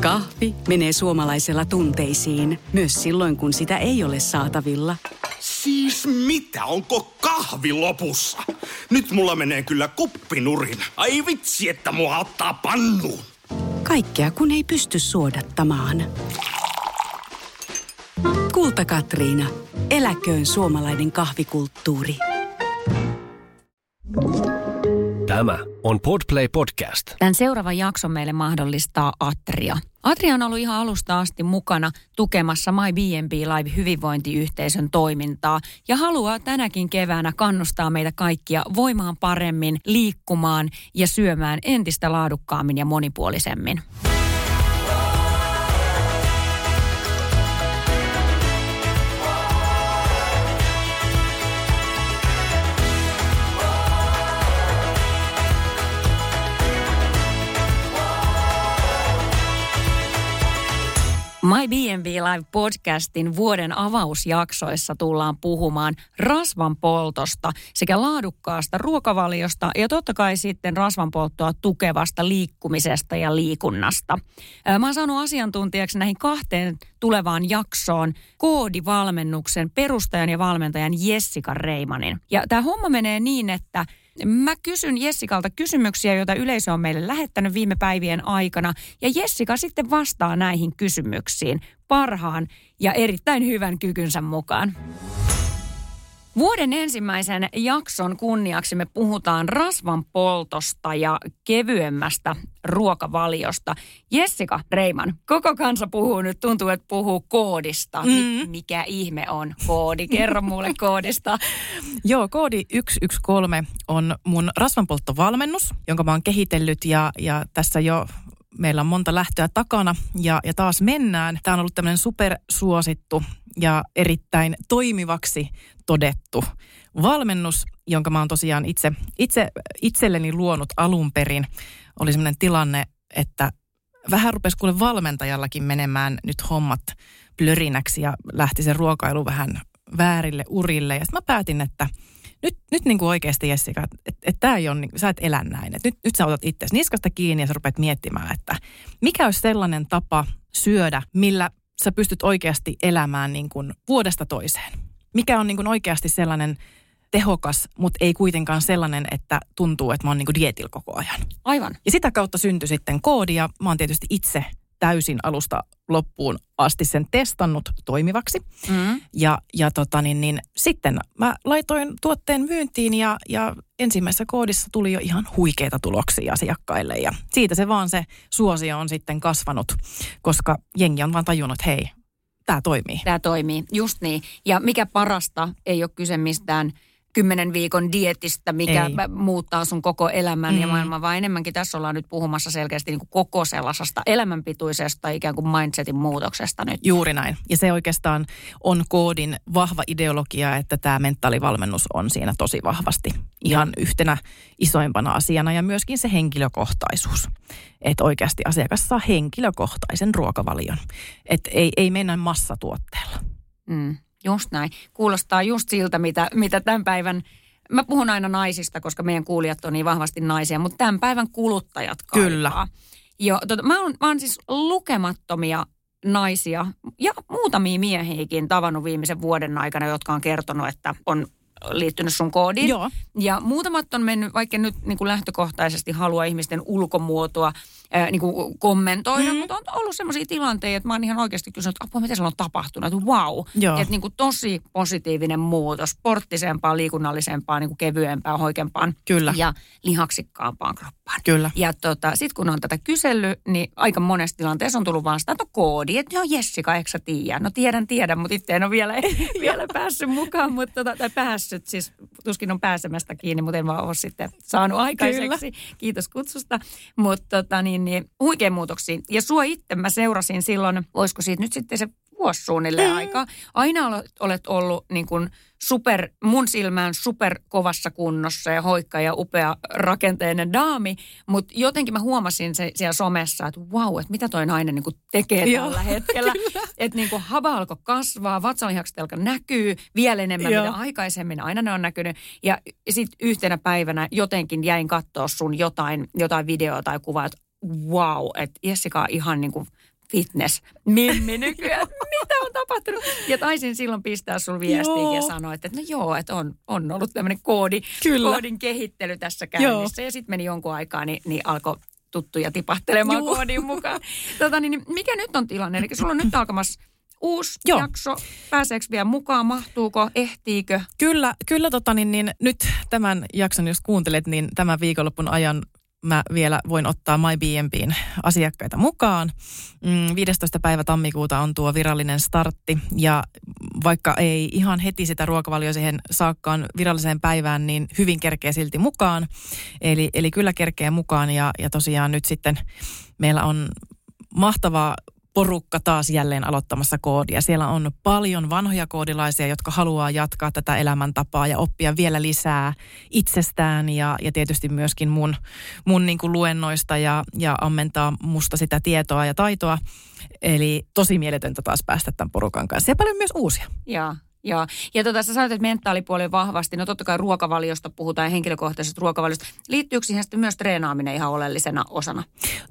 Kahvi menee suomalaisella tunteisiin, myös silloin kun sitä ei ole saatavilla. Siis mitä, onko kahvi lopussa? Nyt mulla menee kyllä kuppinurin. Ai vitsi, että mua ottaa pannuun. Kaikkea kun ei pysty suodattamaan. Kulta Katriina. Eläköön suomalainen kahvikulttuuri. Tämä on Podplay Podcast. Tämän seuraavan jakson meille mahdollistaa Atria. Atria on ollut ihan alusta asti mukana tukemassa My B&B Live hyvinvointiyhteisön toimintaa ja haluaa tänäkin keväänä kannustaa meitä kaikkia voimaan paremmin, liikkumaan ja syömään entistä laadukkaammin ja monipuolisemmin. My B&B Live podcastin vuoden avausjaksoissa tullaan puhumaan rasvan poltosta sekä laadukkaasta ruokavaliosta ja totta kai sitten rasvan polttoa tukevasta liikkumisesta ja liikunnasta. Mä oon saanut asiantuntijaksi näihin kahteen tulevaan jaksoon koodivalmennuksen perustajan ja valmentajan Jessica Reimanin. Ja tämä homma menee niin, että Mä kysyn Jessikalta kysymyksiä, joita yleisö on meille lähettänyt viime päivien aikana. Ja Jessica sitten vastaa näihin kysymyksiin parhaan ja erittäin hyvän kykynsä mukaan. Vuoden ensimmäisen jakson kunniaksi me puhutaan rasvan poltosta ja kevyemmästä ruokavaliosta. Jessica Reiman, koko kansa puhuu nyt, tuntuu, että puhuu koodista. Mm. Mikä ihme on koodi? Kerro mulle koodista. Joo, koodi 113 on mun rasvanpolttovalmennus, jonka mä oon kehitellyt ja, ja tässä jo meillä on monta lähtöä takana ja, ja taas mennään. Tämä on ollut tämmöinen supersuosittu ja erittäin toimivaksi todettu valmennus, jonka mä oon tosiaan itse, itse itselleni luonut alun perin. Oli semmoinen tilanne, että vähän rupesi kuule valmentajallakin menemään nyt hommat plörinäksi ja lähti se ruokailu vähän väärille urille. Ja sitten mä päätin, että nyt, nyt niin kuin oikeasti Jessica, että et, et tämä ei ole, niin, sä et elä näin. Et nyt, nyt sä otat itse niskasta kiinni ja sä rupeat miettimään, että mikä olisi sellainen tapa syödä, millä sä pystyt oikeasti elämään niin kuin vuodesta toiseen. Mikä on niin kuin oikeasti sellainen tehokas, mutta ei kuitenkaan sellainen, että tuntuu, että mä oon niin dietillä koko ajan. Aivan. Ja sitä kautta syntyi sitten koodi ja mä oon tietysti itse täysin alusta loppuun asti sen testannut toimivaksi. Mm. Ja, ja tota niin, niin, sitten mä laitoin tuotteen myyntiin ja, ja ensimmäisessä koodissa tuli jo ihan huikeita tuloksia asiakkaille. Ja siitä se vaan se suosio on sitten kasvanut, koska jengi on vaan tajunnut, että hei, tämä toimii. Tämä toimii, just niin. Ja mikä parasta, ei ole kyse mistään – kymmenen viikon dietistä, mikä Ei. muuttaa sun koko elämän mm. ja maailman, vaan enemmänkin tässä ollaan nyt puhumassa selkeästi niin kuin koko sellaisesta elämänpituisesta ikään kuin mindsetin muutoksesta nyt. Juuri näin. Ja se oikeastaan on koodin vahva ideologia, että tämä mentaalivalmennus on siinä tosi vahvasti ihan ja. yhtenä isoimpana asiana ja myöskin se henkilökohtaisuus. Että oikeasti asiakas saa henkilökohtaisen ruokavalion. Että ei, ei mennä massatuotteella. Mm. Just näin. Kuulostaa just siltä, mitä, mitä tämän päivän Mä puhun aina naisista, koska meidän kuulijat on niin vahvasti naisia, mutta tämän päivän kuluttajat kaipaa. Kyllä. Jo, tota, mä, oon, mä oon siis lukemattomia naisia ja muutamia miehiäkin tavannut viimeisen vuoden aikana, jotka on kertonut, että on liittynyt sun koodiin. Joo. Ja muutamat on mennyt, vaikka nyt niin kuin lähtökohtaisesti halua ihmisten ulkomuotoa ää, niin kuin kommentoida, mm. mutta on ollut sellaisia tilanteita, että mä oon ihan oikeasti kysynyt, että apua, mitä siellä on tapahtunut, että wow. Että niin kuin tosi positiivinen muutos, sporttisempaan, liikunnallisempaan, niin kuin kevyempään, hoikempaan Kyllä. ja lihaksikkaampaan kroppaan. Kyllä. Ja tota, sitten kun on tätä kysellyt, niin aika monessa tilanteessa on tullut vastaan, että no koodi, että joo Jessica, eikö sä tiedä? No tiedän, tiedän, mutta itse en ole vielä, vielä päässyt mukaan, mutta tota, tai päässyt, siis tuskin on pääsemästä kiinni, mutta en vaan ole sitten saanut aikaiseksi. Kyllä. Kiitos kutsusta. Mutta tota, niin, niin, huikein muutoksia. Ja sua itse mä seurasin silloin, voisiko siitä nyt sitten se vuosi suunnilleen mm. aikaa. Aina olet ollut niin kuin super, mun silmään super kovassa kunnossa ja hoikka ja upea rakenteinen daami, mutta jotenkin mä huomasin se siellä somessa, että wow, että mitä toi nainen niin kuin tekee Joo, tällä hetkellä. Että niin kuin hava alkoi kasvaa, vatsalihakset alkoi näkyy vielä enemmän, Joo. mitä aikaisemmin aina ne on näkynyt. Ja sitten yhtenä päivänä jotenkin jäin katsoa sun jotain, jotain videoa tai kuvaa, että wow, että Jessica on ihan niin kuin fitness mimmi nykyään. Mitä on tapahtunut? Ja taisin silloin pistää sun viestiin ja sanoa, että no joo, että on, on ollut tämmöinen koodi, Kyllä. koodin kehittely tässä käynnissä. Joo. Ja sitten meni jonkun aikaa, niin, niin alkoi tuttuja tipahtelemaan Joo. koodin mukaan. Tota, niin, niin, mikä nyt on tilanne? Eli sulla on nyt alkamassa uusi Joo. jakso. Pääseekö vielä mukaan? Mahtuuko? Ehtiikö? Kyllä, kyllä tota, niin, niin, nyt tämän jakson, jos kuuntelet, niin tämän viikonlopun ajan mä vielä voin ottaa MyBnBin asiakkaita mukaan. 15. Mm, päivä tammikuuta on tuo virallinen startti ja vaikka ei ihan heti sitä ruokavalio siihen saakkaan viralliseen päivään, niin hyvin kerkeä silti mukaan. Eli, eli kyllä kerkeä mukaan ja, ja tosiaan nyt sitten meillä on mahtavaa porukka taas jälleen aloittamassa koodia. Siellä on paljon vanhoja koodilaisia, jotka haluaa jatkaa tätä elämäntapaa ja oppia vielä lisää itsestään ja, ja tietysti myöskin mun, mun niin kuin luennoista ja, ja ammentaa musta sitä tietoa ja taitoa. Eli tosi mieletöntä taas päästä tämän porukan kanssa ja paljon myös uusia. Joo. Joo. Ja tota, sä sanoit, että mentaalipuoli on vahvasti. No totta kai ruokavaliosta puhutaan ja henkilökohtaisesta ruokavaliosta. Liittyykö siihen sitten myös treenaaminen ihan oleellisena osana?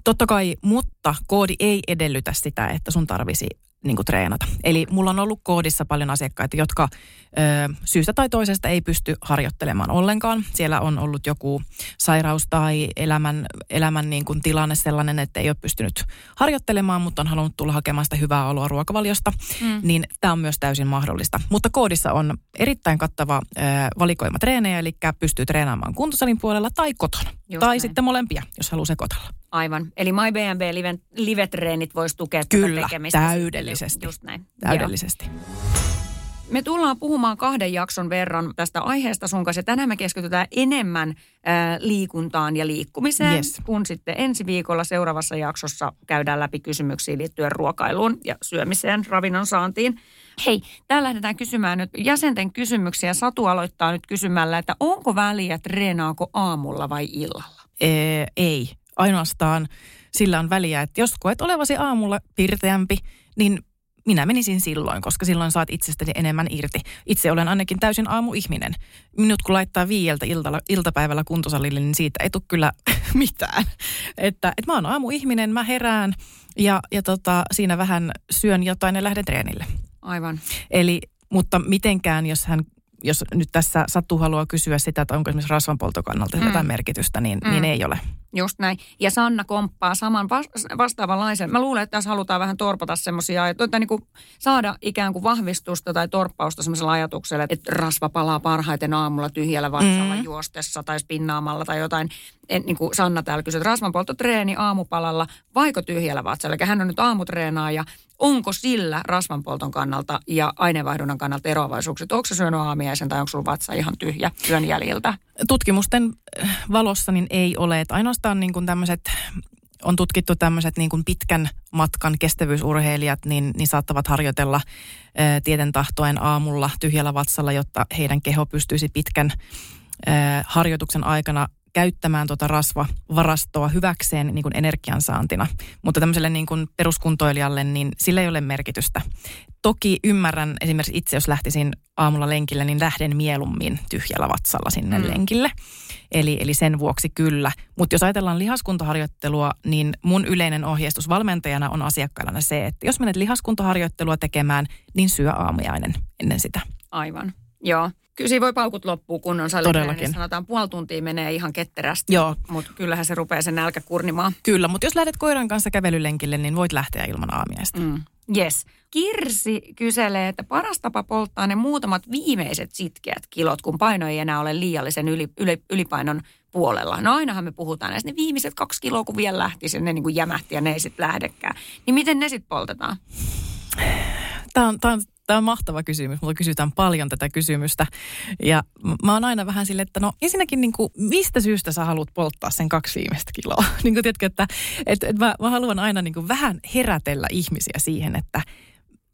Totta kai, mutta koodi ei edellytä sitä, että sun tarvisi niin kuin treenata. Eli mulla on ollut koodissa paljon asiakkaita, jotka ö, syystä tai toisesta ei pysty harjoittelemaan ollenkaan. Siellä on ollut joku sairaus tai elämän, elämän niin kuin tilanne sellainen, että ei ole pystynyt harjoittelemaan, mutta on halunnut tulla hakemaan sitä hyvää oloa ruokavaliosta. Mm. Niin tämä on myös täysin mahdollista. Mutta koodissa on erittäin kattava ö, valikoima treenejä, eli pystyy treenaamaan kuntosalin puolella tai kotona. Just tai näin. sitten molempia, jos haluaa sekoitella. Aivan. Eli MyBnB live, live-treenit voisi tukea Kyllä, tätä tekemistä. täydellisesti. Just näin. Täydellisesti. Joo. Me tullaan puhumaan kahden jakson verran tästä aiheesta sun kanssa. Tänään me keskitytään enemmän äh, liikuntaan ja liikkumiseen, yes. kun sitten ensi viikolla seuraavassa jaksossa käydään läpi kysymyksiä liittyen ruokailuun ja syömiseen, ravinnon saantiin. Hei, täällä lähdetään kysymään nyt jäsenten kysymyksiä. Satu aloittaa nyt kysymällä, että onko väliä, treenaako aamulla vai illalla? Ee, ei. Ainoastaan sillä on väliä, että jos koet olevasi aamulla pirteämpi, niin minä menisin silloin, koska silloin saat itsestäni enemmän irti. Itse olen ainakin täysin aamuihminen. Minut kun laittaa viieltä iltala, iltapäivällä kuntosalille, niin siitä ei tule kyllä mitään. Että, että mä oon aamuihminen, mä herään ja, ja tota, siinä vähän syön jotain ja lähden treenille. Aivan. Eli, mutta mitenkään, jos hän jos nyt tässä Satu haluaa kysyä sitä, että onko esimerkiksi rasvanpoltokannalta mm. jotain merkitystä, niin, mm. niin ei ole. Just näin. Ja Sanna komppaa saman vastaavanlaisen. Mä luulen, että tässä halutaan vähän torpata semmoisia, että niin kuin saada ikään kuin vahvistusta tai torppausta semmoisella ajatuksella, että rasva palaa parhaiten aamulla tyhjällä vatsalla mm. juostessa tai spinnaamalla tai jotain. En, niin kuin Sanna täällä kysyi, että rasvanpolttotreeni aamupalalla vaiko tyhjällä vatsalla. Eli hän on nyt aamutreenaaja onko sillä rasvanpolton kannalta ja aineenvaihdunnan kannalta eroavaisuuksia? Onko se syönyt aamiaisen tai onko sulla vatsa ihan tyhjä työn jäljiltä? Tutkimusten äh, valossa niin ei ole. Että ainoastaan niin tämmöiset on tutkittu tämmöiset niin kuin pitkän matkan kestävyysurheilijat, niin, niin saattavat harjoitella ää, äh, tieten tahtoen aamulla tyhjällä vatsalla, jotta heidän keho pystyisi pitkän ää, äh, harjoituksen aikana käyttämään tuota rasvavarastoa hyväkseen niin kuin energiansaantina. Mutta tämmöiselle niin kuin peruskuntoilijalle, niin sillä ei ole merkitystä. Toki ymmärrän esimerkiksi itse, jos lähtisin aamulla lenkille, niin lähden mieluummin tyhjällä vatsalla sinne mm. lenkille. Eli, eli sen vuoksi kyllä. Mutta jos ajatellaan lihaskuntoharjoittelua, niin mun yleinen ohjeistus valmentajana on asiakkailla se, että jos menet lihaskuntoharjoittelua tekemään, niin syö aamujainen ennen sitä. Aivan, joo. Kyllä siinä voi paukut loppua kunnon salille. Todellakin. Niin sanotaan puoli tuntia menee ihan ketterästi. Joo. Mutta kyllähän se rupeaa sen nälkä kurnimaan. Kyllä, mutta jos lähdet koiran kanssa kävelylenkille, niin voit lähteä ilman aamiaista. Mm. Yes. Kirsi kyselee, että paras tapa polttaa ne muutamat viimeiset sitkeät kilot, kun paino ei enää ole liiallisen yli, yli, ylipainon puolella. No ainahan me puhutaan näistä. Ne viimeiset kaksi kiloa, kun vielä lähti, ne niin kuin jämähti ja ne ei sitten lähdekään. Niin miten ne sitten poltetaan? Tämä on, tämä on Tämä on mahtava kysymys. Mulla kysytään paljon tätä kysymystä. Ja mä oon aina vähän silleen, että no ensinnäkin niin kuin, mistä syystä sä haluat polttaa sen kaksi viimeistä kiloa? niin kuin, tiedätkö, että, että, että mä, mä haluan aina niin kuin vähän herätellä ihmisiä siihen, että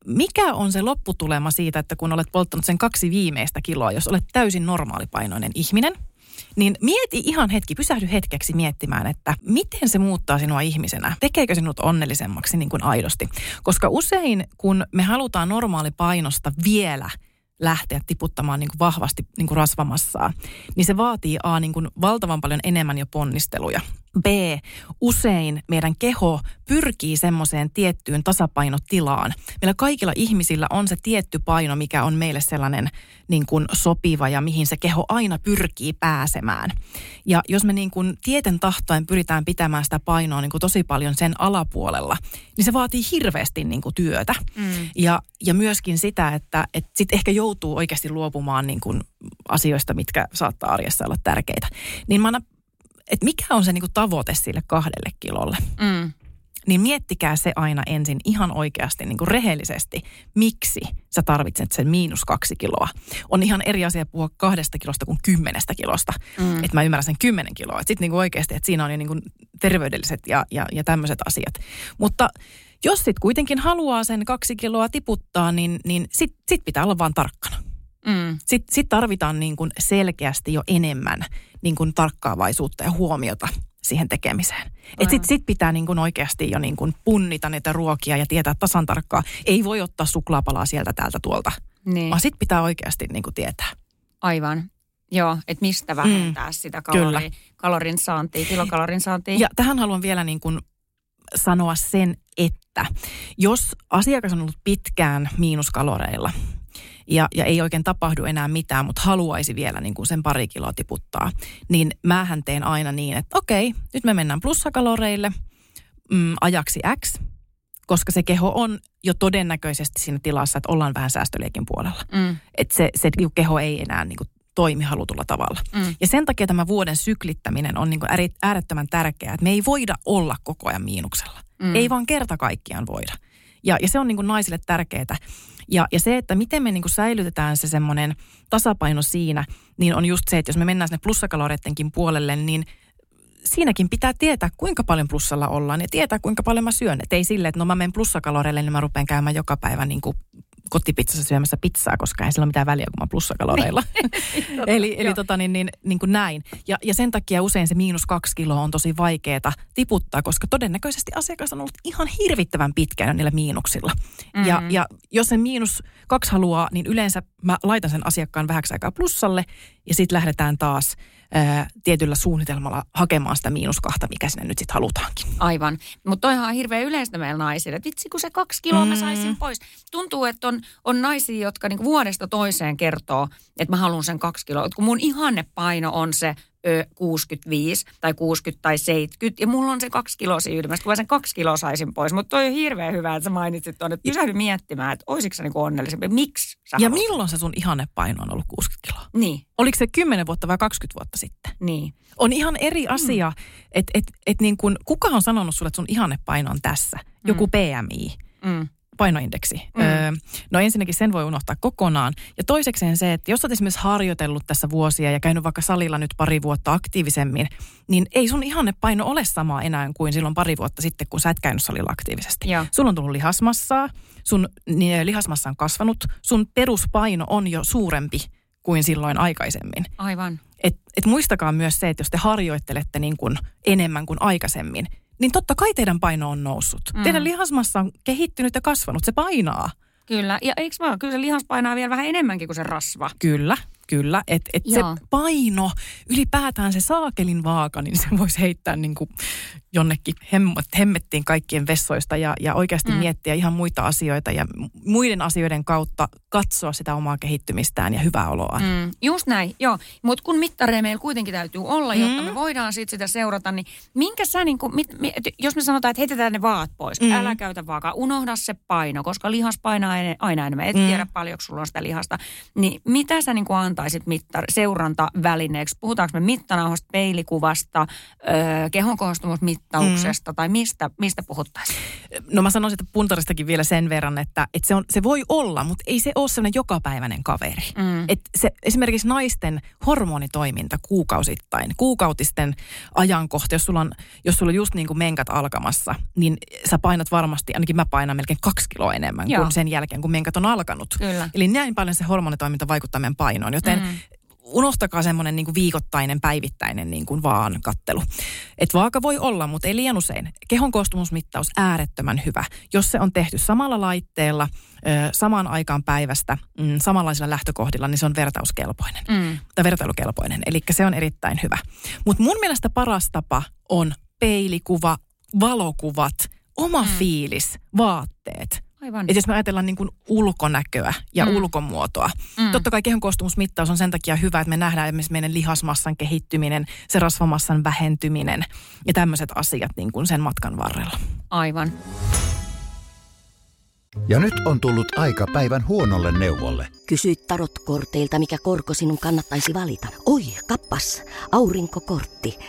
mikä on se lopputulema siitä, että kun olet polttanut sen kaksi viimeistä kiloa, jos olet täysin normaalipainoinen ihminen – niin mieti ihan hetki, pysähdy hetkeksi miettimään, että miten se muuttaa sinua ihmisenä. Tekeekö sinut onnellisemmaksi niin kuin aidosti? Koska usein, kun me halutaan normaalipainosta vielä lähteä tiputtamaan niin kuin vahvasti niin kuin rasvamassaa, niin se vaatii A, niin kuin valtavan paljon enemmän jo ponnisteluja. B. Usein meidän keho pyrkii semmoiseen tiettyyn tasapainotilaan. Meillä kaikilla ihmisillä on se tietty paino, mikä on meille sellainen niin kuin sopiva ja mihin se keho aina pyrkii pääsemään. Ja jos me niin kuin tieten tahtoen pyritään pitämään sitä painoa niin kuin tosi paljon sen alapuolella, niin se vaatii hirveästi niin kuin työtä. Mm. Ja, ja myöskin sitä, että, että sit ehkä joutuu oikeasti luopumaan niin kuin asioista, mitkä saattaa arjessa olla tärkeitä. Niin mä että mikä on se niinku tavoite sille kahdelle kilolle. Mm. Niin miettikää se aina ensin ihan oikeasti niin kuin rehellisesti, miksi sä tarvitset sen miinus kaksi kiloa. On ihan eri asia puhua kahdesta kilosta kuin kymmenestä kilosta. Mm. Että mä ymmärrän sen kymmenen kiloa. Että sitten niin oikeasti, että siinä on jo niin kuin terveydelliset ja, ja, ja tämmöiset asiat. Mutta jos sitten kuitenkin haluaa sen kaksi kiloa tiputtaa, niin, niin sit, sit pitää olla vaan tarkkana. Mm. Sitten sit tarvitaan niin kuin selkeästi jo enemmän niin kuin tarkkaavaisuutta ja huomiota siihen tekemiseen. Että sitten sit pitää niin kuin oikeasti jo niin kuin punnita niitä ruokia ja tietää tasan tarkkaa. Ei voi ottaa suklaapalaa sieltä täältä tuolta, niin. vaan sitten pitää oikeasti niin kuin tietää. Aivan. Joo, että mistä vähentää mm, sitä kalori, kalorin saantia, kilokalorin saantia. Ja tähän haluan vielä niin kuin sanoa sen, että jos asiakas on ollut pitkään miinuskaloreilla – ja, ja ei oikein tapahdu enää mitään, mutta haluaisi vielä niin kuin sen pari kiloa tiputtaa, niin mähän teen aina niin, että okei, nyt me mennään plussakaloreille mm, ajaksi X, koska se keho on jo todennäköisesti siinä tilassa, että ollaan vähän säästöleikin puolella. Mm. Että se, se keho ei enää niin kuin toimi halutulla tavalla. Mm. Ja sen takia tämä vuoden syklittäminen on niin kuin äärettömän tärkeää, että me ei voida olla koko ajan miinuksella. Mm. Ei vaan kerta kaikkiaan voida. Ja, ja se on niin kuin naisille tärkeää. Ja, ja se, että miten me niin kuin säilytetään se semmoinen tasapaino siinä, niin on just se, että jos me mennään sinne plussakaloreidenkin puolelle, niin siinäkin pitää tietää, kuinka paljon plussalla ollaan ja tietää, kuinka paljon mä syön. Et ei sille, että no mä menen plussakaloreille, niin mä rupean käymään joka päivä niin kuin kotipizzassa syömässä pizzaa, koska ei sillä ole mitään väliä, kun mä plussakaloreilla. eli eli tota, niin, niin, niin kuin näin. Ja, ja sen takia usein se miinus kaksi kiloa on tosi vaikeaa tiputtaa, koska todennäköisesti asiakas on ollut ihan hirvittävän pitkään niillä miinuksilla. Mm-hmm. Ja, ja jos sen miinus kaksi haluaa, niin yleensä mä laitan sen asiakkaan vähäksi aikaa plussalle ja sitten lähdetään taas – ää, tietyllä suunnitelmalla hakemaan sitä miinus kahta, mikä sinne nyt sitten halutaankin. Aivan. Mutta toihan on hirveän yleistä meillä naisille. Että vitsi, kun se kaksi kiloa mm. mä saisin pois. Tuntuu, että on, on naisia, jotka niinku vuodesta toiseen kertoo, että mä haluan sen kaksi kiloa. Kun mun ihannepaino on se 65 tai 60 tai 70 ja mulla on se kaksi kiloa siinä ylimmästä, kun mä sen kaksi kiloa saisin pois. Mutta toi on hirveän hyvä, että sä mainitsit tuonne, että pysähdy miettimään, että olisiko se niinku onnellisempi. Miksi sä Ja haluat? milloin se sun ihannepaino on ollut 60 kiloa? Niin. Oliko se 10 vuotta vai 20 vuotta sitten? Niin. On ihan eri mm. asia, mm. että et, et niin kun, kuka on sanonut sulle, että sun ihannepaino on tässä? Joku mm. PMI. Mm painoindeksi. Mm. Öö, no ensinnäkin sen voi unohtaa kokonaan. Ja toisekseen se, että jos olet esimerkiksi harjoitellut tässä vuosia ja käynyt vaikka salilla nyt pari vuotta aktiivisemmin, niin ei sun ihanne paino ole sama enää kuin silloin pari vuotta sitten, kun sä et käynyt salilla aktiivisesti. Ja. Sulla on tullut lihasmassaa, sun niin, lihasmassa on kasvanut, sun peruspaino on jo suurempi kuin silloin aikaisemmin. Aivan. Et, et muistakaa myös se, että jos te harjoittelette niin kuin enemmän kuin aikaisemmin, niin totta kai teidän paino on noussut. Mm. Teidän lihasmassa on kehittynyt ja kasvanut, se painaa. Kyllä, ja eikö vaan, kyllä se lihas painaa vielä vähän enemmänkin kuin se rasva. Kyllä, Kyllä, että et se paino, ylipäätään se saakelin vaaka, niin se voisi heittää niin kuin jonnekin hemmettiin kaikkien vessoista ja, ja oikeasti mm. miettiä ihan muita asioita ja muiden asioiden kautta katsoa sitä omaa kehittymistään ja hyvää oloa. Mm. Just näin, joo. Mutta kun mittareja meillä kuitenkin täytyy olla, jotta mm. me voidaan sit sitä seurata, niin minkä sä, niin kuin, mit, mit, jos me sanotaan, että heitetään ne vaat pois, mm. älä käytä vaakaa, unohda se paino, koska lihas painaa aina enemmän, et mm. tiedä paljonko sulla on sitä lihasta, niin mitä sä niin kuin antaisit mittar, seurantavälineeksi? Puhutaanko me mittanauhasta, peilikuvasta, öö, kehon koostumusmittauksesta mm. tai mistä, mistä puhuttaisiin? No mä sanoisin, että puntaristakin vielä sen verran, että, että se, on, se voi olla, mutta ei se ole sellainen jokapäiväinen kaveri. Mm. Et se, esimerkiksi naisten hormonitoiminta kuukausittain, kuukautisten ajankohta, jos sulla on, jos sulla on just niin kuin menkat alkamassa, niin sä painat varmasti, ainakin mä painan melkein kaksi kiloa enemmän Joo. kuin sen jälkeen, kun menkat on alkanut. Kyllä. Eli näin paljon se hormonitoiminta vaikuttaa meidän painoon, joten mm unohtakaa semmoinen niin viikoittainen, päivittäinen niin kuin vaan kattelu. Et vaaka voi olla, mutta ei liian usein. Kehon koostumusmittaus äärettömän hyvä. Jos se on tehty samalla laitteella, samaan aikaan päivästä, mm, samanlaisilla lähtökohdilla, niin se on vertauskelpoinen. Mm. Tai vertailukelpoinen, eli se on erittäin hyvä. Mutta mun mielestä paras tapa on peilikuva, valokuvat, oma mm. fiilis, vaatteet. Aivan. Et jos me ajatellaan niin kuin ulkonäköä ja mm. ulkomuotoa. Mm. Totta kai kehon koostumusmittaus on sen takia hyvä, että me nähdään esimerkiksi meidän lihasmassan kehittyminen, se rasvamassan vähentyminen ja tämmöiset asiat niin kuin sen matkan varrella. Aivan. Ja nyt on tullut aika päivän huonolle neuvolle. Kysy tarotkorteilta, mikä korko sinun kannattaisi valita. Oi, kappas, aurinkokortti.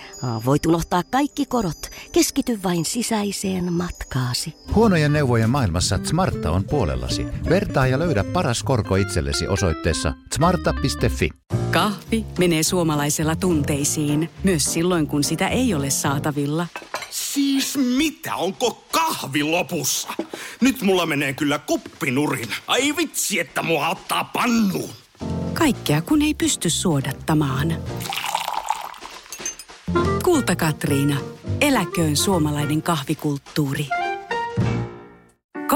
Voit unohtaa kaikki korot. Keskity vain sisäiseen matkaasi. Huonojen neuvojen maailmassa Smarta on puolellasi. Vertaa ja löydä paras korko itsellesi osoitteessa smarta.fi. Kahvi menee suomalaisella tunteisiin, myös silloin kun sitä ei ole saatavilla. Siis mitä, onko kahvi lopussa? Nyt mulla menee kyllä kuppinurin. Ai vitsi, että mua ottaa pannuun. Kaikkea kun ei pysty suodattamaan. Kulta Katriina. Eläköön suomalainen kahvikulttuuri.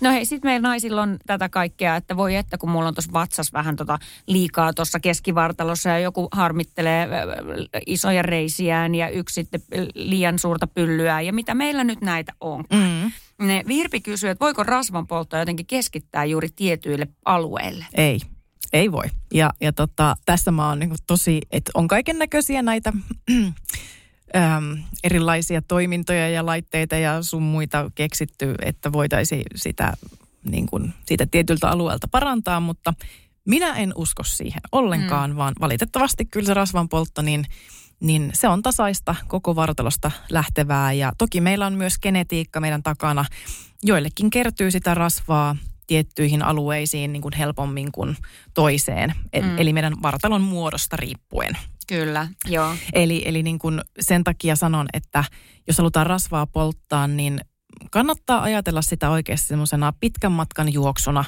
No hei, sitten meillä naisilla on tätä kaikkea, että voi että kun mulla on tuossa vatsas vähän tota liikaa tuossa keskivartalossa ja joku harmittelee isoja reisiään ja yksi sitten liian suurta pyllyä ja mitä meillä nyt näitä on. Mm. Ne Virpi kysyy, että voiko rasvan polttoa jotenkin keskittää juuri tietyille alueille? Ei. Ei voi. Ja, ja tota, tässä mä oon niin tosi, että on kaiken näköisiä näitä äm, erilaisia toimintoja ja laitteita ja sun muita keksitty, että voitaisiin sitä niin kuin, siitä tietyltä alueelta parantaa, mutta minä en usko siihen ollenkaan, mm. vaan valitettavasti kyllä se rasvan poltto, niin, niin se on tasaista koko vartalosta lähtevää. Ja toki meillä on myös genetiikka meidän takana. Joillekin kertyy sitä rasvaa tiettyihin alueisiin niin kuin helpommin kuin toiseen, mm. eli meidän vartalon muodosta riippuen. Kyllä, joo. Eli, eli niin kuin sen takia sanon, että jos halutaan rasvaa polttaa, niin kannattaa ajatella sitä oikeasti semmoisena pitkän matkan juoksuna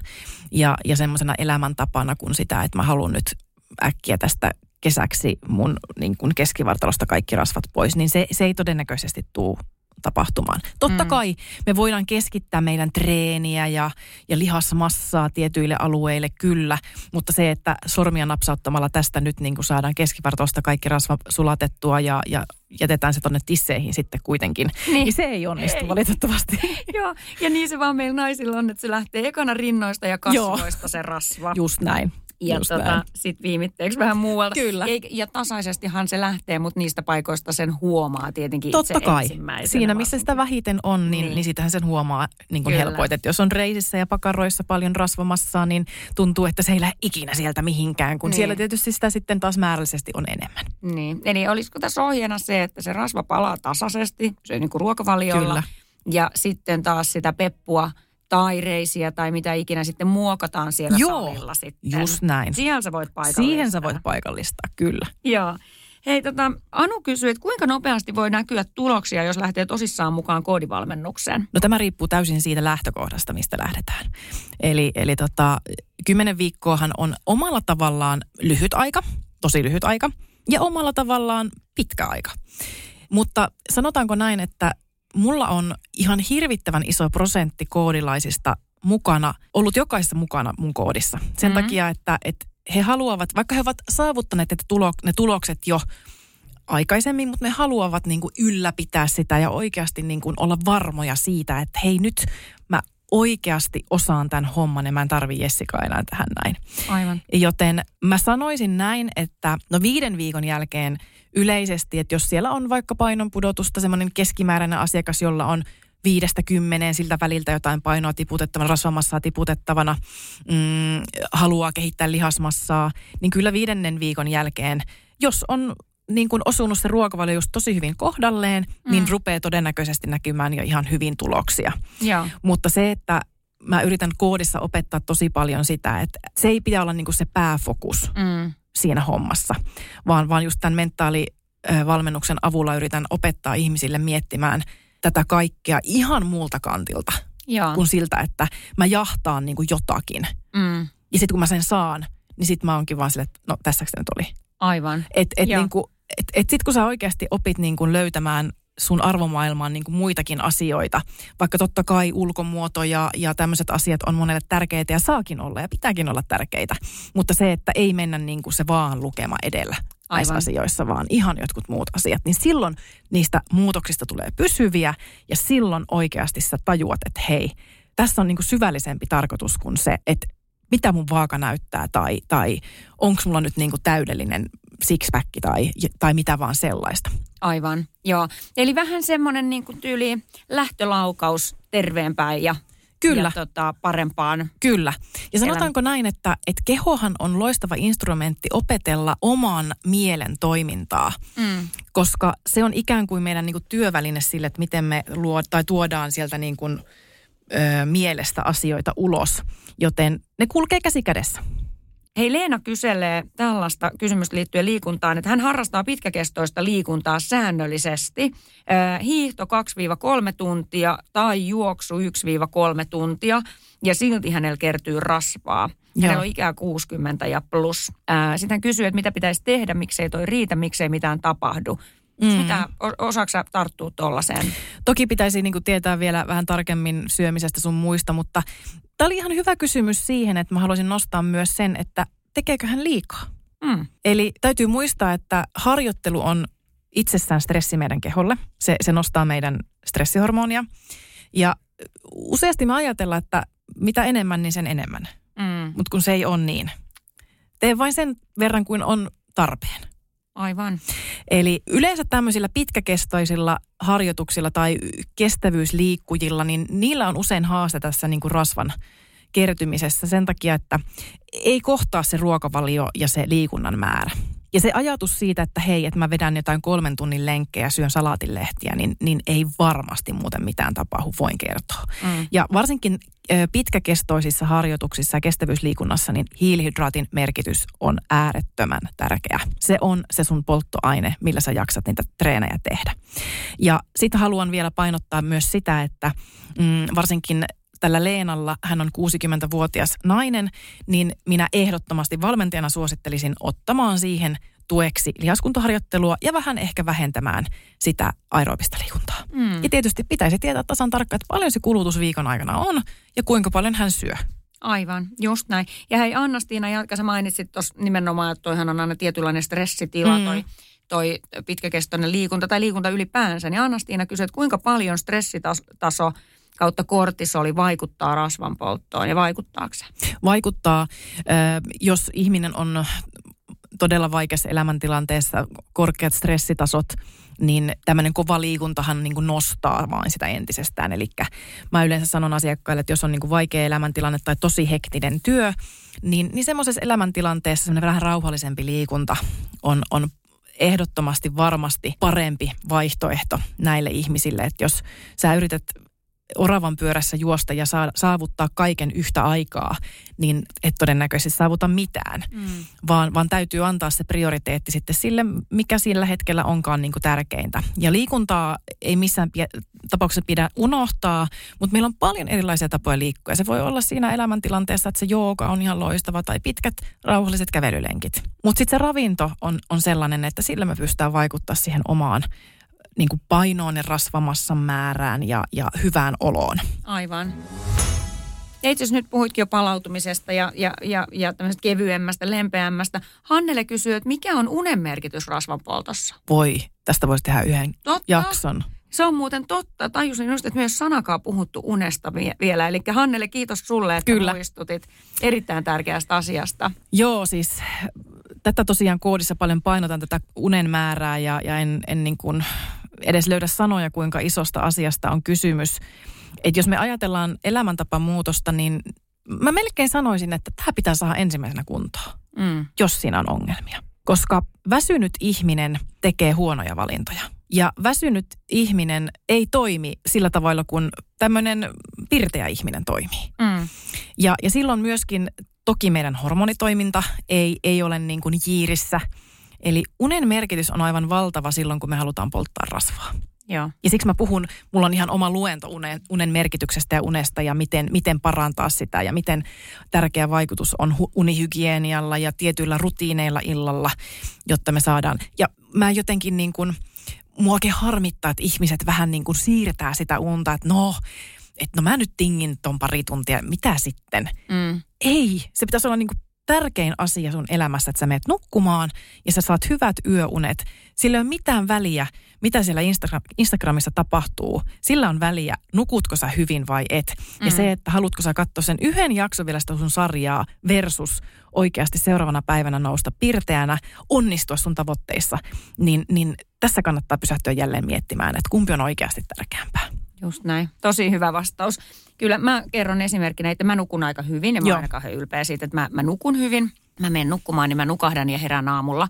ja, ja semmoisena elämäntapana kuin sitä, että mä haluan nyt äkkiä tästä kesäksi mun niin kuin keskivartalosta kaikki rasvat pois, niin se, se ei todennäköisesti tule tapahtumaan. Totta mm. kai me voidaan keskittää meidän treeniä ja, ja lihasmassaa tietyille alueille, kyllä, mutta se, että sormia napsauttamalla tästä nyt niin kuin saadaan keskivartosta kaikki rasva sulatettua ja, ja jätetään se tonne tisseihin sitten kuitenkin, niin, niin se ei onnistu ei. valitettavasti. Joo, ja niin se vaan meillä naisilla on, että se lähtee ekana rinnoista ja kasvoista Joo. se rasva. Just näin. Ja tota, sitten viimitteeksi vähän muualta. Kyllä. Ja, ja tasaisestihan se lähtee, mutta niistä paikoista sen huomaa tietenkin Totta itse kai. Siinä, missä sitä vähiten on, niin, niin. niin sitähän sen huomaa niin kuin helpoiten. Että jos on reisissä ja pakaroissa paljon rasvamassaa, niin tuntuu, että se ei lähde ikinä sieltä mihinkään, kun niin. siellä tietysti sitä sitten taas määrällisesti on enemmän. Niin. Eli olisiko tässä ohjeena se, että se rasva palaa tasaisesti, se niin kuin ruokavaliolla. Kyllä. Ja sitten taas sitä peppua – tai reisiä tai mitä ikinä sitten muokataan siellä Joo, salilla sitten. just näin. Siihen sä voit paikallistaa. Siihen sä voit paikallistaa, kyllä. Joo. Hei, tota, Anu kysyy, että kuinka nopeasti voi näkyä tuloksia, jos lähtee tosissaan mukaan koodivalmennukseen? No tämä riippuu täysin siitä lähtökohdasta, mistä lähdetään. Eli, eli tota, kymmenen viikkoahan on omalla tavallaan lyhyt aika, tosi lyhyt aika, ja omalla tavallaan pitkä aika. Mutta sanotaanko näin, että mulla on ihan hirvittävän iso prosentti koodilaisista mukana, ollut jokaisessa mukana mun koodissa. Sen mm-hmm. takia, että, että he haluavat, vaikka he ovat saavuttaneet että tulo, ne tulokset jo aikaisemmin, mutta ne haluavat niin kuin ylläpitää sitä ja oikeasti niin kuin olla varmoja siitä, että hei nyt mä oikeasti osaan tämän homman ja mä en tarvi Jessica enää tähän näin. Aivan. Joten mä sanoisin näin, että no viiden viikon jälkeen yleisesti, että jos siellä on vaikka painonpudotusta, semmoinen keskimääräinen asiakas, jolla on viidestä kymmeneen siltä väliltä jotain painoa tiputettavana, rasvamassaa tiputettavana, mm, haluaa kehittää lihasmassaa, niin kyllä viidennen viikon jälkeen, jos on niin kuin osunut se ruokavalio just tosi hyvin kohdalleen, niin mm. niin rupeaa todennäköisesti näkymään jo ihan hyvin tuloksia. Joo. Mutta se, että mä yritän koodissa opettaa tosi paljon sitä, että se ei pidä olla niin kuin se pääfokus mm. Siinä hommassa, vaan, vaan just tämän mentaalivalmennuksen avulla yritän opettaa ihmisille miettimään tätä kaikkea ihan muulta kantilta Joo. kuin siltä, että mä jahtaan niin kuin jotakin. Mm. Ja sitten kun mä sen saan, niin sitten mä oonkin vaan silleen, että no tässä se nyt oli. Aivan. Että et niin kuin, et, et sit kun sä oikeasti opit niin kuin löytämään sun arvomaailmaan niin kuin muitakin asioita, vaikka totta kai ulkomuoto ja, ja tämmöiset asiat on monelle tärkeitä ja saakin olla ja pitääkin olla tärkeitä, mutta se, että ei mennä niin kuin se vaan lukema edellä näissä Aivan. asioissa, vaan ihan jotkut muut asiat, niin silloin niistä muutoksista tulee pysyviä ja silloin oikeasti sä tajuat, että hei, tässä on niin kuin syvällisempi tarkoitus kuin se, että mitä mun vaaka näyttää tai, tai onko mulla nyt niin kuin täydellinen sixpack tai, tai mitä vaan sellaista. Aivan, joo. Eli vähän semmoinen niin kuin tyyli lähtölaukaus terveempään ja, Kyllä. ja tota, parempaan. Kyllä. Ja sanotaanko näin, että, että kehohan on loistava instrumentti opetella oman mielen toimintaa, Mm. koska se on ikään kuin meidän niin kuin työväline sille, että miten me luo, tai tuodaan sieltä niin kuin, ö, mielestä asioita ulos. Joten ne kulkee käsi kädessä. Hei Leena kyselee tällaista kysymystä liittyen liikuntaan, että hän harrastaa pitkäkestoista liikuntaa säännöllisesti. Hiihto 2-3 tuntia tai juoksu 1-3 tuntia ja silti hänellä kertyy rasvaa. Hänellä Joo. on ikää 60 ja plus. Sitten hän kysyy, että mitä pitäisi tehdä, miksei toi riitä, miksei mitään tapahdu. Mm. Mitä, osaako sä tarttua tuollaiseen? Toki pitäisi niin kuin tietää vielä vähän tarkemmin syömisestä sun muista, mutta tämä oli ihan hyvä kysymys siihen, että mä haluaisin nostaa myös sen, että tekeekö hän liikaa. Mm. Eli täytyy muistaa, että harjoittelu on itsessään stressi meidän keholle. Se, se nostaa meidän stressihormonia. Ja useasti me ajatellaan, että mitä enemmän, niin sen enemmän. Mm. Mutta kun se ei ole niin. Tee vain sen verran kuin on tarpeen. Aivan. Eli yleensä tämmöisillä pitkäkestoisilla harjoituksilla tai kestävyysliikkujilla, niin niillä on usein haaste tässä niin kuin rasvan kertymisessä sen takia, että ei kohtaa se ruokavalio ja se liikunnan määrä. Ja se ajatus siitä, että hei, että mä vedän jotain kolmen tunnin lenkkejä ja syön salaatinlehtiä, niin, niin ei varmasti muuten mitään tapahdu, voin kertoa. Mm. Ja varsinkin pitkäkestoisissa harjoituksissa ja kestävyysliikunnassa, niin hiilihydraatin merkitys on äärettömän tärkeä. Se on se sun polttoaine, millä sä jaksat niitä treenejä tehdä. Ja sitten haluan vielä painottaa myös sitä, että mm, varsinkin tällä Leenalla, hän on 60-vuotias nainen, niin minä ehdottomasti valmentajana suosittelisin ottamaan siihen tueksi lihaskuntoharjoittelua ja vähän ehkä vähentämään sitä aerobista liikuntaa. Mm. Ja tietysti pitäisi tietää tasan tarkkaan, että paljon se kulutus viikon aikana on ja kuinka paljon hän syö. Aivan, just näin. Ja hei Anna-Stiina Jalka, sä mainitsit tuossa nimenomaan, että toihan on aina tietynlainen stressitila, Mm. toi, toi pitkäkestoinen liikunta tai liikunta ylipäänsä. Niin Anna-Stiina kysyi, että kuinka paljon stressitaso kautta kortisoli vaikuttaa rasvan polttoon ja vaikuttaako se? Vaikuttaa, jos ihminen on todella vaikeassa elämäntilanteessa, korkeat stressitasot, niin tämmöinen kova liikuntahan niin kuin nostaa vaan sitä entisestään. Eli mä yleensä sanon asiakkaille, että jos on niin kuin vaikea elämäntilanne tai tosi hektinen työ, niin, niin semmoisessa elämäntilanteessa semmoinen vähän rauhallisempi liikunta on, on ehdottomasti varmasti parempi vaihtoehto näille ihmisille. Että jos sä yrität oravan pyörässä juosta ja saa, saavuttaa kaiken yhtä aikaa, niin et todennäköisesti saavuta mitään. Mm. Vaan, vaan täytyy antaa se prioriteetti sitten sille, mikä sillä hetkellä onkaan niin kuin tärkeintä. Ja liikuntaa ei missään pie- tapauksessa pidä unohtaa, mutta meillä on paljon erilaisia tapoja liikkua. Se voi olla siinä elämäntilanteessa, että se jooga on ihan loistava tai pitkät rauhalliset kävelylenkit. Mutta sitten se ravinto on, on sellainen, että sillä me pystytään vaikuttaa siihen omaan niin kuin painoon ja rasvamassan määrään ja, ja hyvään oloon. Aivan. Ja itse asiassa nyt puhuitkin jo palautumisesta ja, ja, ja, ja tämmöisestä kevyemmästä, lempeämmästä. Hannele kysyy, että mikä on unen merkitys rasvan poltossa? Voi, tästä voisi tehdä yhden Totta. jakson. Se on muuten totta. Tajusin just, että myös sanakaan puhuttu unesta vie- vielä. Eli Hannele, kiitos sulle, että Kyllä. muistutit erittäin tärkeästä asiasta. Joo, siis tätä tosiaan koodissa paljon painotan tätä unen määrää ja, ja en, en niin kuin edes löydä sanoja, kuinka isosta asiasta on kysymys. Et jos me ajatellaan elämäntapamuutosta, niin mä melkein sanoisin, että tämä pitää saada ensimmäisenä kuntoon, Mm. jos siinä on ongelmia. Koska väsynyt ihminen tekee huonoja valintoja. Ja väsynyt ihminen ei toimi sillä tavalla, kuin tämmöinen pirteä ihminen toimii. Mm. Ja, ja silloin myöskin toki meidän hormonitoiminta ei, ei ole niin kuin jiirissä. Eli unen merkitys on aivan valtava silloin, kun me halutaan polttaa rasvaa. Joo. Ja siksi mä puhun, mulla on ihan oma luento unen, unen merkityksestä ja unesta ja miten, miten parantaa sitä ja miten tärkeä vaikutus on hu- unihygienialla ja tietyillä rutiineilla illalla, jotta me saadaan. Ja mä jotenkin niin kuin, muakin harmittaa, että ihmiset vähän niin kuin siirtää sitä unta, että no, että no mä nyt tingin ton pari tuntia, mitä sitten? Mm. Ei, se pitäisi olla niin kuin tärkein asia sun elämässä, että sä menet nukkumaan ja sä saat hyvät yöunet. Sillä ei ole mitään väliä, mitä siellä Instagram, Instagramissa tapahtuu. Sillä on väliä, nukutko sä hyvin vai et. Mm. Ja se, että haluatko sä katsoa sen yhden jakson vielä sitä sun sarjaa versus oikeasti seuraavana päivänä nousta pirteänä, onnistua sun tavoitteissa, niin, niin tässä kannattaa pysähtyä jälleen miettimään, että kumpi on oikeasti tärkeämpää. Just näin. Tosi hyvä vastaus. Kyllä mä kerron esimerkkinä, että mä nukun aika hyvin ja mä oon kauhean ylpeä siitä, että mä, mä nukun hyvin. Mä menen nukkumaan, niin mä nukahdan ja herään aamulla.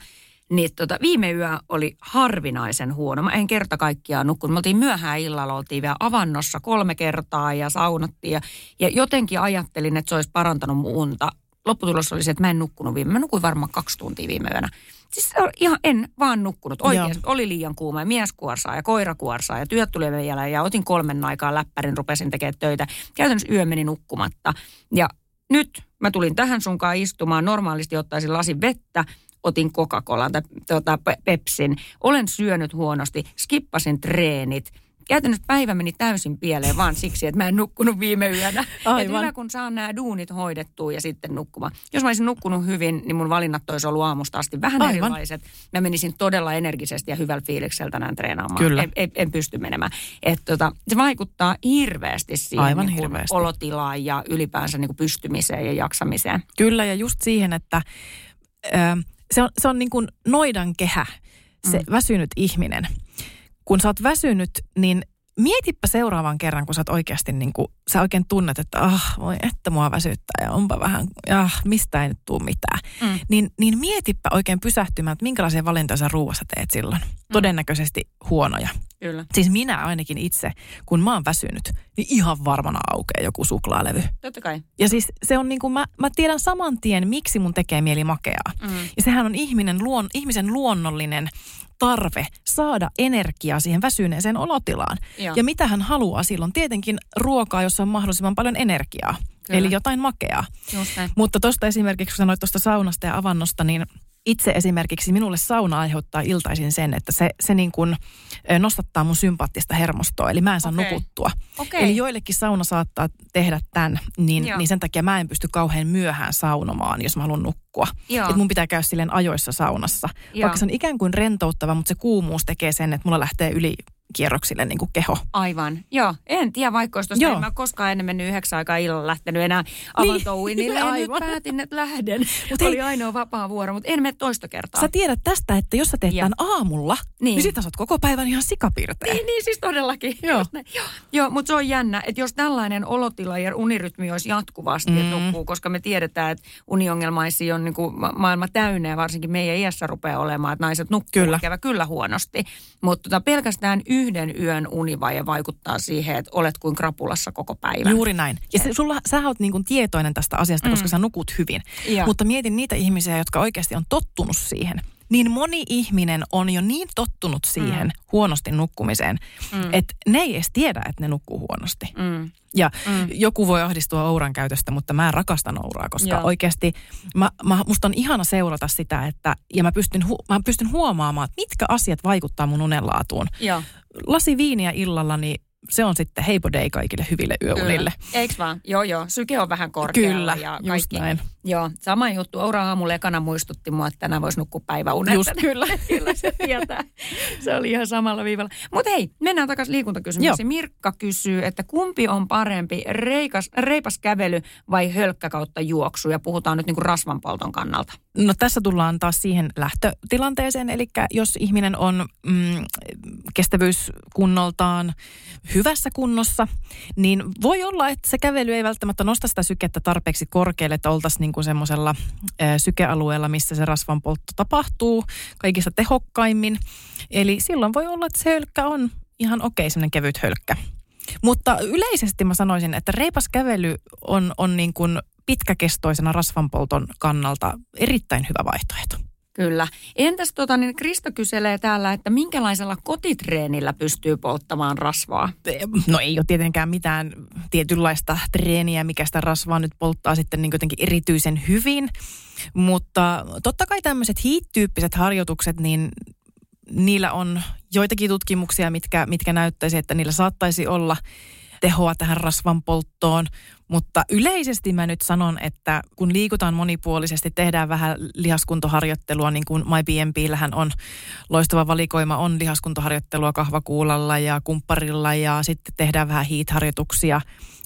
Niin tota, viime yö oli harvinaisen huono. Mä en kerta kaikkiaan nukkunut. Me oltiin myöhään illalla, oltiin vielä avannossa kolme kertaa ja saunattiin. Ja, ja jotenkin ajattelin, että se olisi parantanut mun unta. Lopputulos oli se, että mä en nukkunut viime. Mä nukuin varmaan kaksi tuntia viime yönä. Siis ihan en vaan nukkunut. Oikeasti oli liian kuuma ja mies kuorsaa ja koira kuorsaa ja työt tuli vielä ja otin kolmen aikaa läppärin, rupesin tekemään töitä. Käytännössä yö meni nukkumatta. Ja nyt mä tulin tähän sunkaan istumaan. Normaalisti ottaisin lasin vettä, otin Coca-Colan tai tuota, Pe- Pepsin. Olen syönyt huonosti, skippasin treenit. Käytännössä päivä meni täysin pieleen vaan siksi, että mä en nukkunut viime yönä. Aivan. Et hyvä, kun saan nämä duunit hoidettua ja sitten nukkumaan. Jos mä olisin nukkunut hyvin, niin mun valinnat olisi ollut aamusta asti vähän Aivan. erilaiset. Mä menisin todella energisesti ja hyvällä fiilikseltä tänään treenaamaan. Kyllä. En, en, en pysty menemään. Et tota, se vaikuttaa hirveästi siihen Aivan niin hirveästi. olotilaan ja ylipäänsä niin kuin pystymiseen ja jaksamiseen. Kyllä, ja just siihen, että ö, se on, se on niin kuin noidan kehä, se mm. väsynyt ihminen. Kun sä oot väsynyt, niin mietipä seuraavan kerran, kun sä oot oikeasti niin kuin, sä oikein tunnet, että ah, voi että mua väsyttää ja onpa vähän, ah, mistä ei nyt tule mitään. Mm. Niin, niin mietipä oikein pysähtymään, että minkälaisia valintoja sä ruuassa teet silloin. Todennäköisesti huonoja. Kyllä. Siis minä ainakin itse, kun mä oon väsynyt, niin ihan varmana aukeaa joku suklaalevy. Totta kai. Ja siis se on niin kuin, mä, mä tiedän saman tien, miksi mun tekee mieli makeaa. Mm. Ja sehän on ihminen, luon, ihmisen luonnollinen tarve saada energiaa siihen väsyneeseen olotilaan. Joo. Ja mitä hän haluaa silloin? Tietenkin ruokaa, jossa on mahdollisimman paljon energiaa. Kyllä. Eli jotain makeaa. Mutta tuosta esimerkiksi, kun sanoit tuosta saunasta ja avannosta, niin itse esimerkiksi minulle sauna aiheuttaa iltaisin sen, että se, se niin kuin nostattaa mun sympaattista hermostoa, eli mä en saa okay. nukuttua. Okei. Eli joillekin sauna saattaa tehdä tämän, niin, Joo. niin sen takia mä en pysty kauhean myöhään saunomaan, jos mä haluan nukkua. Et mun pitää käydä silleen ajoissa saunassa. Joo. Vaikka se on ikään kuin rentouttava, mutta se kuumuus tekee sen, että mulla lähtee yli kierroksille niin kuin keho. Aivan. Joo, en tiedä vaikka olisi tuosta, en mä koskaan ennen mennyt yhdeksän aikaa illalla lähtenyt enää avantouinille. Niin, ja nyt aivan. päätin, että lähden. Mut hei- oli ainoa vapaa vuoro, mutta en mene toista kertaa. Sä tiedät tästä, että jos sä teet tämän aamulla, niin, Niin. sit sä koko päivän ihan sikapirteä. Niin, niin siis todellakin. Joo. Joo, Joo mutta se on jännä, että jos tällainen olotila ja unirytmi olisi jatkuvasti, mm. että nukkuu, koska me tiedetään, että uniongelmaisia on niin kuin ma- maailma täynnä ja varsinkin meidän iässä rupeaa olemaan, että naiset nukkuu Kyllä. kyllä huonosti. Mutta tota, pelkästään yhden yön univaje vaikuttaa siihen, että olet kuin krapulassa koko päivän. Juuri näin. Ja se, sulla, sä oot niin kuin tietoinen tästä asiasta, mm. koska sä nukut hyvin. Joo. Mutta mietin niitä ihmisiä, jotka oikeasti on tottunut siihen. Niin moni ihminen on jo niin tottunut siihen mm. huonosti nukkumiseen, mm. että ne ei edes tiedä, että ne nukkuu huonosti. Mm. Ja mm. joku voi ahdistua ouran käytöstä, mutta mä rakastan ouraa, koska. Joo. oikeasti mä, mä, musta on ihana seurata sitä, että ja mä pystyn, hu, mä pystyn huomaamaan, että mitkä asiat vaikuttaa mun unenlaatuun. Joo, Lasi viiniä illalla, niin se on sitten heipo day kaikille hyville yöunille. kyllä. Eiks vaan? Joo, joo. Syke on vähän korkealla. Kyllä, ja just kaikki. näin. Joo, sama juttu. Oura aamulla ekana muistutti mua, että tänään voisi nukkua päiväunet. Just kyllä. kyllä se tietää. Se oli ihan samalla viivalla. Mutta hei, mennään takaisin liikuntakysymyksiin. Joo. Mirkka kysyy, että kumpi on parempi, reikas, reipas kävely vai hölkkä kautta juoksu? Ja puhutaan nyt niinku rasvanpolton kannalta. No tässä tullaan taas siihen lähtötilanteeseen, eli jos ihminen on mm, kestävyyskunnoltaan hyvässä kunnossa, niin voi olla, että se kävely ei välttämättä nosta sitä sykettä tarpeeksi korkealle, että oltaisiin niin kuin semmoisella sykealueella, missä se rasvanpoltto tapahtuu kaikista tehokkaimmin. Eli silloin voi olla, että se hölkkä on ihan okei, semmoinen kevyt hölkkä. Mutta yleisesti mä sanoisin, että reipas kävely on, on niin kuin pitkäkestoisena rasvanpolton kannalta erittäin hyvä vaihtoehto. Kyllä. Entäs tota, niin Krista kyselee täällä, että minkälaisella kotitreenillä pystyy polttamaan rasvaa? No ei ole tietenkään mitään tietynlaista treeniä, mikä sitä rasvaa nyt polttaa sitten niin jotenkin erityisen hyvin. Mutta totta kai tämmöiset heat-tyyppiset harjoitukset, niin niillä on joitakin tutkimuksia, mitkä, mitkä näyttäisi, että niillä saattaisi olla tehoa tähän rasvan polttoon. Mutta yleisesti mä nyt sanon, että kun liikutaan monipuolisesti, tehdään vähän lihaskuntoharjoittelua, niin kuin MyBNBillähän on loistava valikoima, on lihaskuntoharjoittelua kahvakuulalla ja kumpparilla ja sitten tehdään vähän hiitharjoituksia.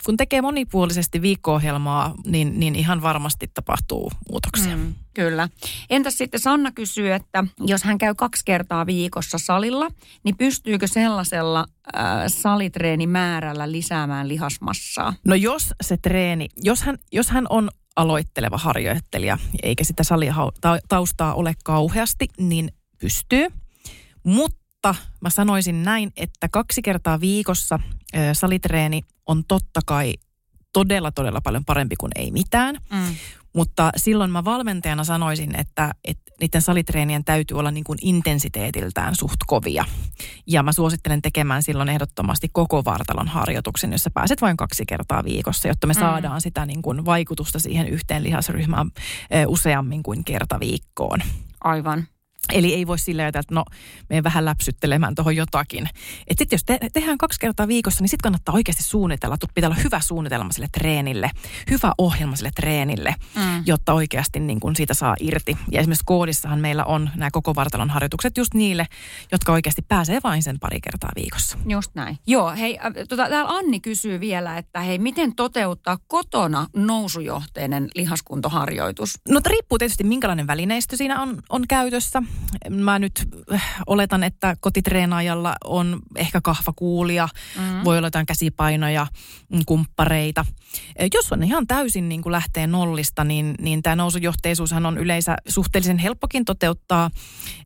Kun tekee monipuolisesti viikko-ohjelmaa, niin, niin ihan varmasti tapahtuu muutoksia. Mm. Kyllä. Entäs sitten Sanna kysyy, että jos hän käy kaksi kertaa viikossa salilla, niin pystyykö sellaisella äh, salitreenimäärällä lisäämään lihasmassaa? No jos se treeni, jos hän, jos hän on aloitteleva harjoittelija, eikä sitä salitaustaa ole kauheasti, niin pystyy. Mutta mä sanoisin näin, että kaksi kertaa viikossa salitreeni on totta kai todella, todella paljon parempi kuin ei mitään. Mm. Mutta silloin mä valmentajana sanoisin, että, että niiden salitreenien täytyy olla niin kuin intensiteetiltään suht kovia. Ja mä suosittelen tekemään silloin ehdottomasti koko vartalon harjoituksen, jossa pääset vain kaksi kertaa viikossa, jotta me mm. saadaan sitä niin kuin vaikutusta siihen yhteen lihasryhmään useammin kuin kerta viikkoon. Aivan. Eli ei voi sillä että no, me vähän läpsyttelemään tuohon jotakin. Että sitten jos te, tehdään kaksi kertaa viikossa, niin sitten kannattaa oikeasti suunnitella. Pitää olla hyvä suunnitelma sille treenille, hyvä ohjelma sille treenille, mm. jotta oikeasti niin kun siitä saa irti. Ja esimerkiksi koodissahan meillä on nämä koko vartalon harjoitukset just niille, jotka oikeasti pääsee vain sen pari kertaa viikossa. Just näin. Joo, hei, äh, tota, täällä Anni kysyy vielä, että hei, miten toteuttaa kotona nousujohteinen lihaskuntoharjoitus? No riippuu tietysti, minkälainen välineistö siinä on, on käytössä mä nyt äh, oletan, että kotitreenaajalla on ehkä kahvakuulia, mm-hmm. voi olla jotain käsipainoja, mm, kumppareita. Äh, jos on ihan täysin niin kuin lähtee nollista, niin, niin tämä nousujohteisuushan on yleensä suhteellisen helppokin toteuttaa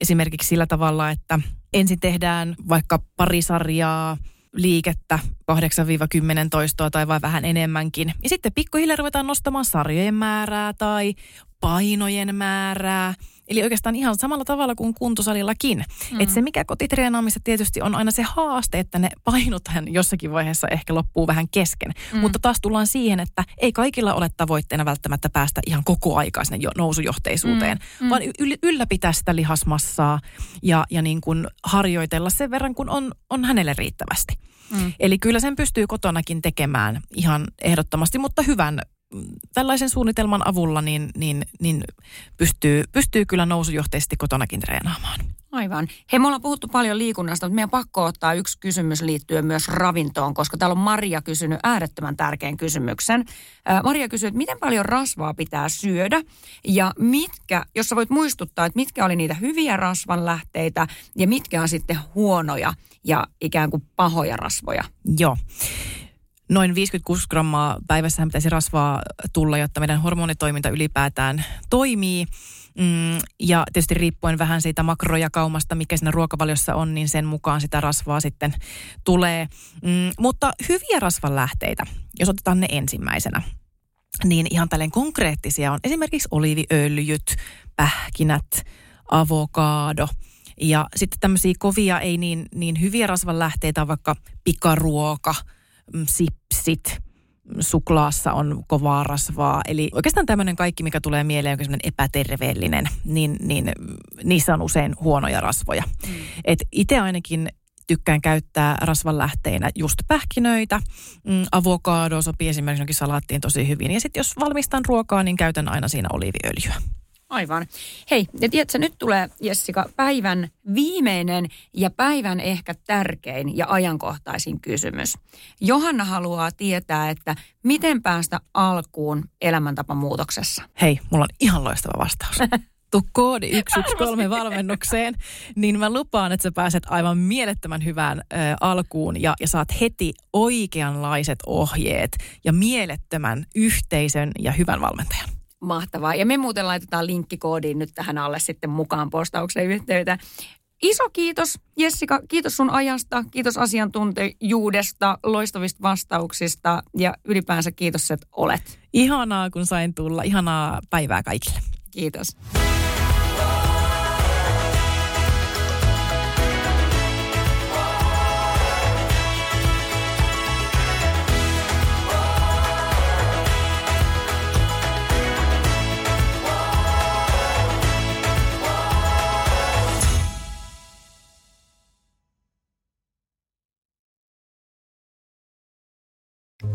esimerkiksi sillä tavalla, että ensin tehdään vaikka pari sarjaa liikettä 8-10 toistoa tai vai vähän enemmänkin. Ja sitten pikkuhiljaa ruvetaan nostamaan sarjojen määrää tai painojen määrää. Eli oikeastaan ihan samalla tavalla kuin kuntosalillakin. Mm. Että se mikä kotitreenaamissa tietysti on aina se haaste, että ne painothan jossakin vaiheessa ehkä loppuu vähän kesken. Mm. Mutta taas tullaan siihen, että ei kaikilla ole tavoitteena välttämättä päästä ihan koko aikaisen nousujohteisuuteen, mm. Mm. vaan yl- ylläpitää sitä lihasmassaa ja, ja niin kuin harjoitella sen verran, kun on, on hänelle riittävästi. Mm. Eli kyllä sen pystyy kotonakin tekemään ihan ehdottomasti, mutta hyvän tällaisen suunnitelman avulla niin, niin, niin pystyy, pystyy kyllä nousujohteisesti kotonakin treenaamaan. Aivan. Hei, me ollaan puhuttu paljon liikunnasta, mutta meidän pakko ottaa yksi kysymys liittyen myös ravintoon, koska täällä on Maria kysynyt äärettömän tärkeän kysymyksen. Maria kysyy, että miten paljon rasvaa pitää syödä ja mitkä, jos sä voit muistuttaa, että mitkä oli niitä hyviä rasvanlähteitä ja mitkä on sitten huonoja ja ikään kuin pahoja rasvoja? Joo noin 56 grammaa päivässä pitäisi rasvaa tulla, jotta meidän hormonitoiminta ylipäätään toimii. Mm, ja tietysti riippuen vähän siitä makrojakaumasta, mikä siinä ruokavaliossa on, niin sen mukaan sitä rasvaa sitten tulee. Mm, mutta hyviä rasvanlähteitä, jos otetaan ne ensimmäisenä, niin ihan tälleen konkreettisia on esimerkiksi oliiviöljyt, pähkinät, avokaado. Ja sitten tämmöisiä kovia, ei niin, niin hyviä rasvanlähteitä, vaikka pikaruoka – sipsit, suklaassa on kovaa rasvaa. Eli oikeastaan tämmöinen kaikki, mikä tulee mieleen, joka epäterveellinen, niin, niin niissä on usein huonoja rasvoja. Mm. Et itse ainakin tykkään käyttää rasvanlähteinä just pähkinöitä. Mm, avokado sopii esimerkiksi salaattiin tosi hyvin. Ja sitten jos valmistan ruokaa, niin käytän aina siinä oliiviöljyä. Aivan. Hei, ja tiedätkö, nyt tulee Jessica päivän viimeinen ja päivän ehkä tärkein ja ajankohtaisin kysymys. Johanna haluaa tietää, että miten päästä alkuun elämäntapamuutoksessa. Hei, mulla on ihan loistava vastaus. tuu koodi 113 valmennukseen, niin mä lupaan, että sä pääset aivan mielettömän hyvään ö, alkuun ja, ja saat heti oikeanlaiset ohjeet ja mielettömän yhteisön ja hyvän valmentajan. Mahtavaa. Ja me muuten laitetaan linkkikoodiin nyt tähän alle sitten mukaan postauksen yhteyttä. Iso kiitos Jessica, kiitos sun ajasta, kiitos asiantuntijuudesta, loistavista vastauksista ja ylipäänsä kiitos, että olet. Ihanaa, kun sain tulla. Ihanaa päivää kaikille. Kiitos.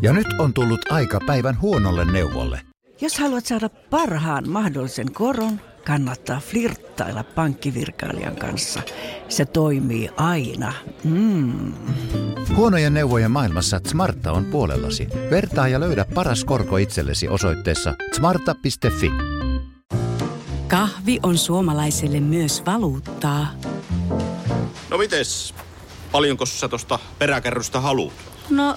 Ja nyt on tullut aika päivän huonolle neuvolle. Jos haluat saada parhaan mahdollisen koron, kannattaa flirttailla pankkivirkailijan kanssa. Se toimii aina. Mm. Huonojen neuvojen maailmassa Smarta on puolellasi. Vertaa ja löydä paras korko itsellesi osoitteessa smarta.fi. Kahvi on suomalaiselle myös valuuttaa. No mites? Paljonko sä tosta peräkärrystä haluat? No,